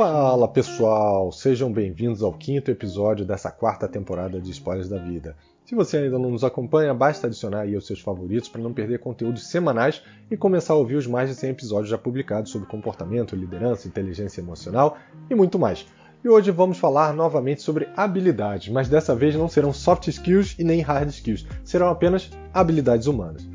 Fala pessoal, sejam bem-vindos ao quinto episódio dessa quarta temporada de Spoilers da Vida. Se você ainda não nos acompanha, basta adicionar aí os seus favoritos para não perder conteúdos semanais e começar a ouvir os mais de 100 episódios já publicados sobre comportamento, liderança, inteligência emocional e muito mais. E hoje vamos falar novamente sobre habilidades, mas dessa vez não serão soft skills e nem hard skills, serão apenas habilidades humanas.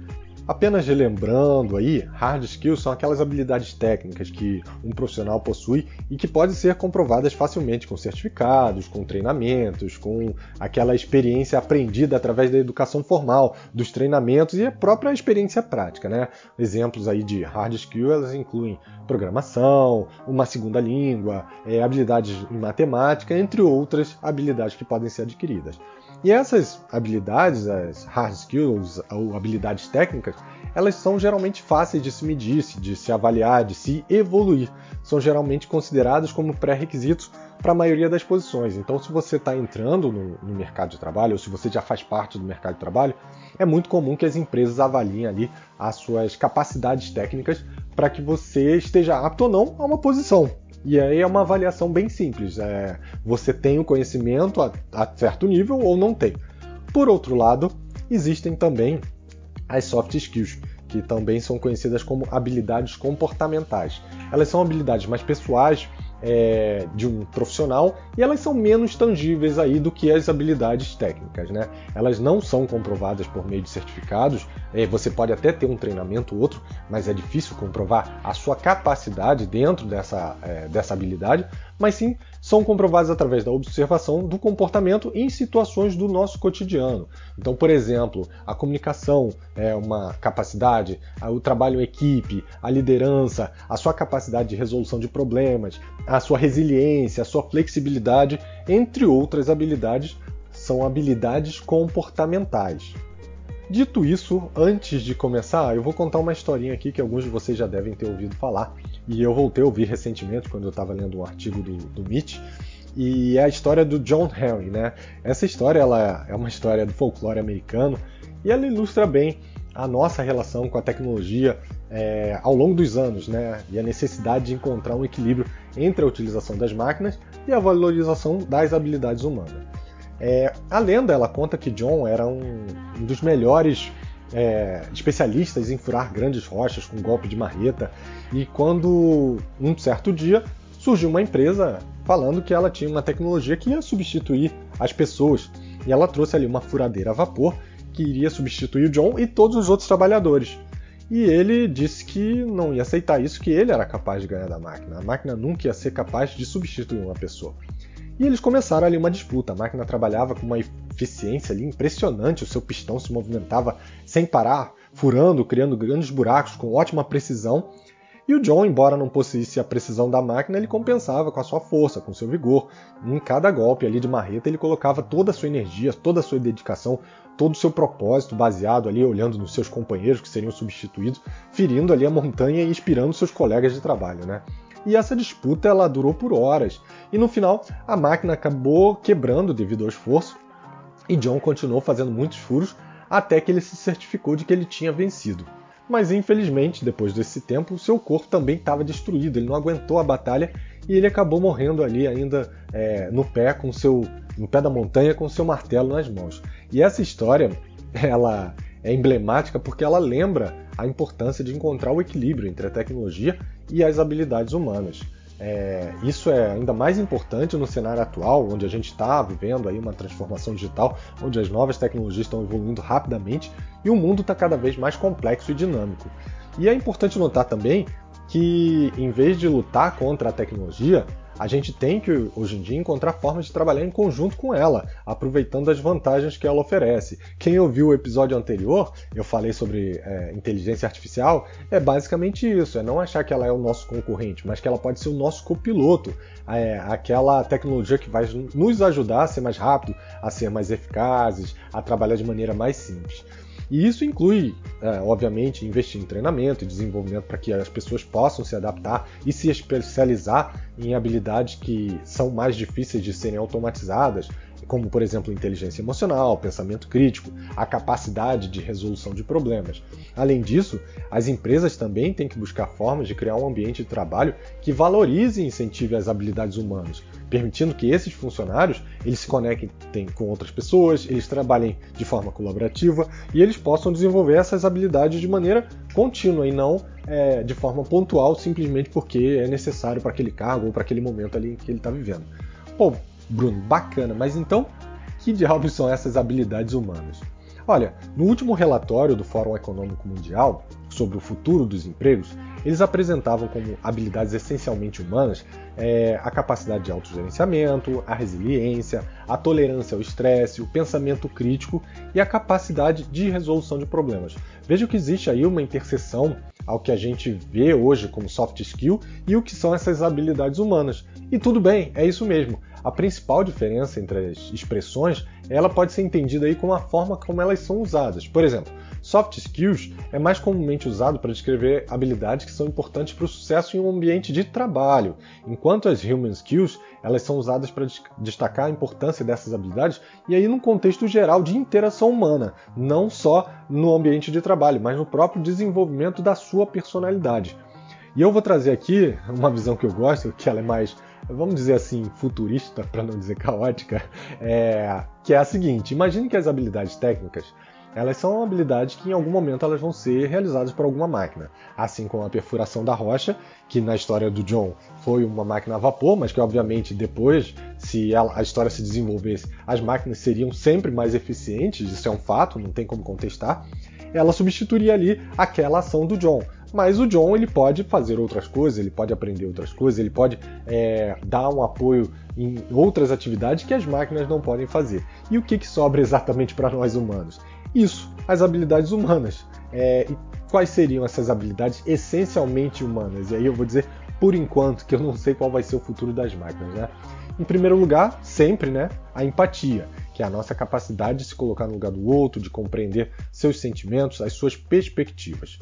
Apenas relembrando aí, hard skills são aquelas habilidades técnicas que um profissional possui e que podem ser comprovadas facilmente com certificados, com treinamentos, com aquela experiência aprendida através da educação formal, dos treinamentos e a própria experiência prática, né? Exemplos aí de hard skills elas incluem programação, uma segunda língua, é, habilidades em matemática, entre outras habilidades que podem ser adquiridas. E essas habilidades, as hard skills ou habilidades técnicas, elas são geralmente fáceis de se medir, de se avaliar, de se evoluir. São geralmente consideradas como pré-requisitos para a maioria das posições. Então, se você está entrando no, no, mercado de trabalho, ou se você já faz parte do mercado de trabalho, é muito comum que as empresas avaliem ali as suas capacidades técnicas para que você esteja apto ou não a uma posição. E aí é uma avaliação bem simples. É, você tem o conhecimento a, a certo nível ou não tem. Por outro lado, existem também as soft skills, que também são conhecidas como habilidades comportamentais. Elas são habilidades mais pessoais é, de um profissional e elas são menos tangíveis aí do que as habilidades técnicas, né? Elas não são comprovadas por meio de certificados. É, você pode até ter um treinamento ou outro, mas é difícil comprovar a sua capacidade dentro dessa, é, dessa habilidade mas sim são comprovados através da observação do comportamento em situações do nosso cotidiano. Então, por exemplo, a comunicação é uma capacidade, o trabalho em equipe, a liderança, a sua capacidade de resolução de problemas, a sua resiliência, a sua flexibilidade, entre outras habilidades, são habilidades comportamentais. Dito isso, antes de começar, eu vou contar uma historinha aqui que alguns de vocês já devem ter ouvido falar, e eu voltei a ouvir recentemente quando eu estava lendo um artigo do, do Mitch, e é a história do John Henry, né? Essa história ela é uma história do folclore americano e ela ilustra bem a nossa relação com a tecnologia é, ao longo dos anos, né? E a necessidade de encontrar um equilíbrio entre a utilização das máquinas e a valorização das habilidades humanas. É, a lenda ela conta que John era um, um dos melhores é, especialistas em furar grandes rochas com golpe de marreta e quando um certo dia surgiu uma empresa falando que ela tinha uma tecnologia que ia substituir as pessoas e ela trouxe ali uma furadeira a vapor que iria substituir o John e todos os outros trabalhadores. E ele disse que não ia aceitar isso, que ele era capaz de ganhar da máquina. A máquina nunca ia ser capaz de substituir uma pessoa. E eles começaram ali uma disputa. A máquina trabalhava com uma eficiência ali impressionante, o seu pistão se movimentava sem parar, furando, criando grandes buracos com ótima precisão. E o John, embora não possuísse a precisão da máquina, ele compensava com a sua força, com seu vigor. Em cada golpe ali de marreta, ele colocava toda a sua energia, toda a sua dedicação, todo o seu propósito baseado ali, olhando nos seus companheiros que seriam substituídos, ferindo ali a montanha e inspirando seus colegas de trabalho, né? e essa disputa ela durou por horas. E no final, a máquina acabou quebrando devido ao esforço e John continuou fazendo muitos furos até que ele se certificou de que ele tinha vencido. Mas infelizmente, depois desse tempo, seu corpo também estava destruído, ele não aguentou a batalha e ele acabou morrendo ali ainda é, no pé com seu no pé da montanha com seu martelo nas mãos. E essa história, ela é emblemática porque ela lembra a importância de encontrar o equilíbrio entre a tecnologia e as habilidades humanas. É, isso é ainda mais importante no cenário atual, onde a gente está vivendo aí uma transformação digital, onde as novas tecnologias estão evoluindo rapidamente e o mundo está cada vez mais complexo e dinâmico. E é importante notar também que, em vez de lutar contra a tecnologia, a gente tem que, hoje em dia, encontrar formas de trabalhar em conjunto com ela, aproveitando as vantagens que ela oferece. Quem ouviu o episódio anterior, eu falei sobre é, inteligência artificial, é basicamente isso: é não achar que ela é o nosso concorrente, mas que ela pode ser o nosso copiloto, é, aquela tecnologia que vai nos ajudar a ser mais rápido, a ser mais eficazes, a trabalhar de maneira mais simples. E isso inclui, é, obviamente, investir em treinamento e desenvolvimento para que as pessoas possam se adaptar e se especializar em habilidades que são mais difíceis de serem automatizadas, como por exemplo inteligência emocional, pensamento crítico, a capacidade de resolução de problemas. Além disso, as empresas também têm que buscar formas de criar um ambiente de trabalho que valorize e incentive as habilidades humanas, permitindo que esses funcionários eles se conectem com outras pessoas, eles trabalhem de forma colaborativa e eles possam desenvolver essas habilidades de maneira contínua e não é, de forma pontual, simplesmente porque é necessário para aquele cargo ou para aquele momento ali que ele está vivendo. Pô, Bruno, bacana, mas então que diabos são essas habilidades humanas? Olha, no último relatório do Fórum Econômico Mundial sobre o futuro dos empregos, eles apresentavam como habilidades essencialmente humanas é, a capacidade de autogerenciamento, a resiliência, a tolerância ao estresse, o pensamento crítico e a capacidade de resolução de problemas. Veja que existe aí uma interseção ao que a gente vê hoje como soft skill e o que são essas habilidades humanas. E tudo bem, é isso mesmo. A principal diferença entre as expressões, ela pode ser entendida aí com a forma como elas são usadas. Por exemplo, soft skills é mais comumente usado para descrever habilidades que são importantes para o sucesso em um ambiente de trabalho, enquanto as human skills elas são usadas para destacar a importância dessas habilidades e aí num contexto geral de interação humana, não só no ambiente de trabalho, mas no próprio desenvolvimento da sua personalidade. E eu vou trazer aqui uma visão que eu gosto, que ela é mais vamos dizer assim, futurista, para não dizer caótica, é, que é a seguinte: imagine que as habilidades técnicas elas são habilidades que em algum momento elas vão ser realizadas por alguma máquina, assim como a perfuração da rocha, que na história do John foi uma máquina a vapor, mas que obviamente depois, se a história se desenvolvesse, as máquinas seriam sempre mais eficientes, isso é um fato, não tem como contestar. Ela substituiria ali aquela ação do John mas o John ele pode fazer outras coisas, ele pode aprender outras coisas, ele pode é, dar um apoio em outras atividades que as máquinas não podem fazer. E o que, que sobra exatamente para nós humanos? Isso, as habilidades humanas. É, quais seriam essas habilidades essencialmente humanas? E aí eu vou dizer por enquanto que eu não sei qual vai ser o futuro das máquinas, né? Em primeiro lugar, sempre, né, a empatia que é a nossa capacidade de se colocar no lugar do outro, de compreender seus sentimentos, as suas perspectivas.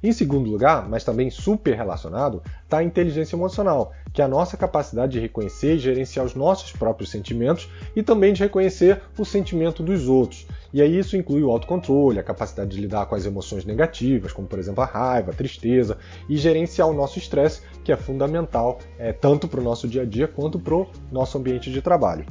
Em segundo lugar, mas também super relacionado, está a inteligência emocional, que é a nossa capacidade de reconhecer e gerenciar os nossos próprios sentimentos e também de reconhecer o sentimento dos outros. E aí isso inclui o autocontrole, a capacidade de lidar com as emoções negativas, como por exemplo a raiva, a tristeza, e gerenciar o nosso estresse, que é fundamental é, tanto para o nosso dia a dia quanto para o nosso ambiente de trabalho.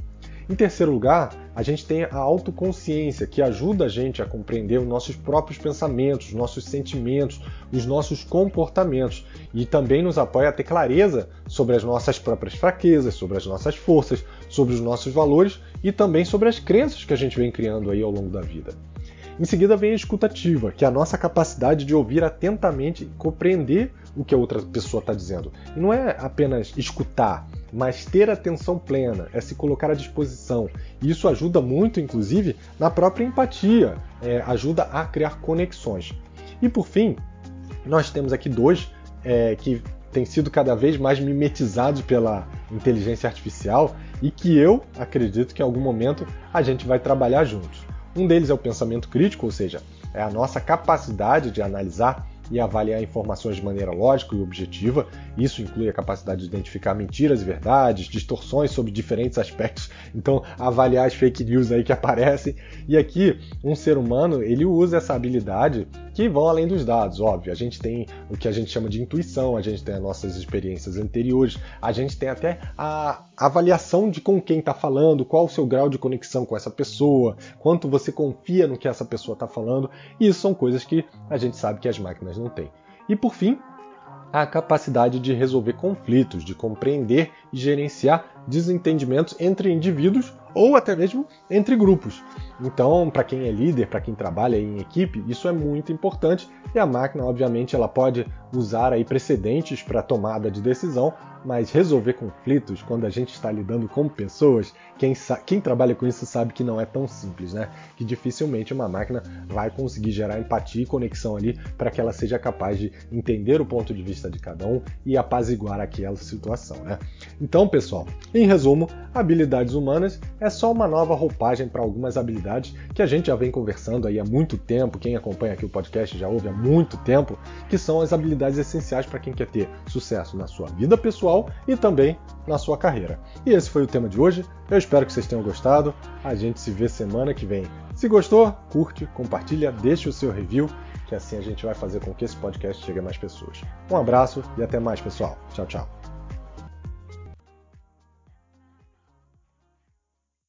Em terceiro lugar, a gente tem a autoconsciência, que ajuda a gente a compreender os nossos próprios pensamentos, os nossos sentimentos, os nossos comportamentos e também nos apoia a ter clareza sobre as nossas próprias fraquezas, sobre as nossas forças, sobre os nossos valores e também sobre as crenças que a gente vem criando aí ao longo da vida. Em seguida vem a escutativa, que é a nossa capacidade de ouvir atentamente e compreender o que a outra pessoa está dizendo. E não é apenas escutar, mas ter atenção plena, é se colocar à disposição. E isso ajuda muito, inclusive, na própria empatia, é, ajuda a criar conexões. E por fim, nós temos aqui dois é, que têm sido cada vez mais mimetizados pela inteligência artificial e que eu acredito que em algum momento a gente vai trabalhar juntos. Um deles é o pensamento crítico, ou seja, é a nossa capacidade de analisar e avaliar informações de maneira lógica e objetiva. Isso inclui a capacidade de identificar mentiras e verdades, distorções sobre diferentes aspectos. Então, avaliar as fake news aí que aparecem. E aqui, um ser humano, ele usa essa habilidade que vão além dos dados, óbvio. A gente tem o que a gente chama de intuição, a gente tem as nossas experiências anteriores, a gente tem até a avaliação de com quem está falando, qual o seu grau de conexão com essa pessoa, quanto você confia no que essa pessoa está falando. E isso são coisas que a gente sabe que as máquinas não têm. E por fim, a capacidade de resolver conflitos, de compreender e gerenciar desentendimentos entre indivíduos ou até mesmo entre grupos. Então, para quem é líder, para quem trabalha em equipe, isso é muito importante e a máquina, obviamente, ela pode usar aí precedentes para tomada de decisão, mas resolver conflitos quando a gente está lidando com pessoas, quem, quem trabalha com isso sabe que não é tão simples, né? Que dificilmente uma máquina vai conseguir gerar empatia e conexão ali para que ela seja capaz de entender o ponto de vista de cada um e apaziguar aquela situação, né? Então, pessoal, em resumo, habilidades humanas é só uma nova roupagem para algumas habilidades que a gente já vem conversando aí há muito tempo, quem acompanha aqui o podcast já ouve há muito tempo, que são as habilidades essenciais para quem quer ter sucesso na sua vida pessoal e também na sua carreira. E esse foi o tema de hoje. Eu espero que vocês tenham gostado. A gente se vê semana que vem. Se gostou, curte, compartilha, deixe o seu review, que assim a gente vai fazer com que esse podcast chegue a mais pessoas. Um abraço e até mais, pessoal. Tchau, tchau.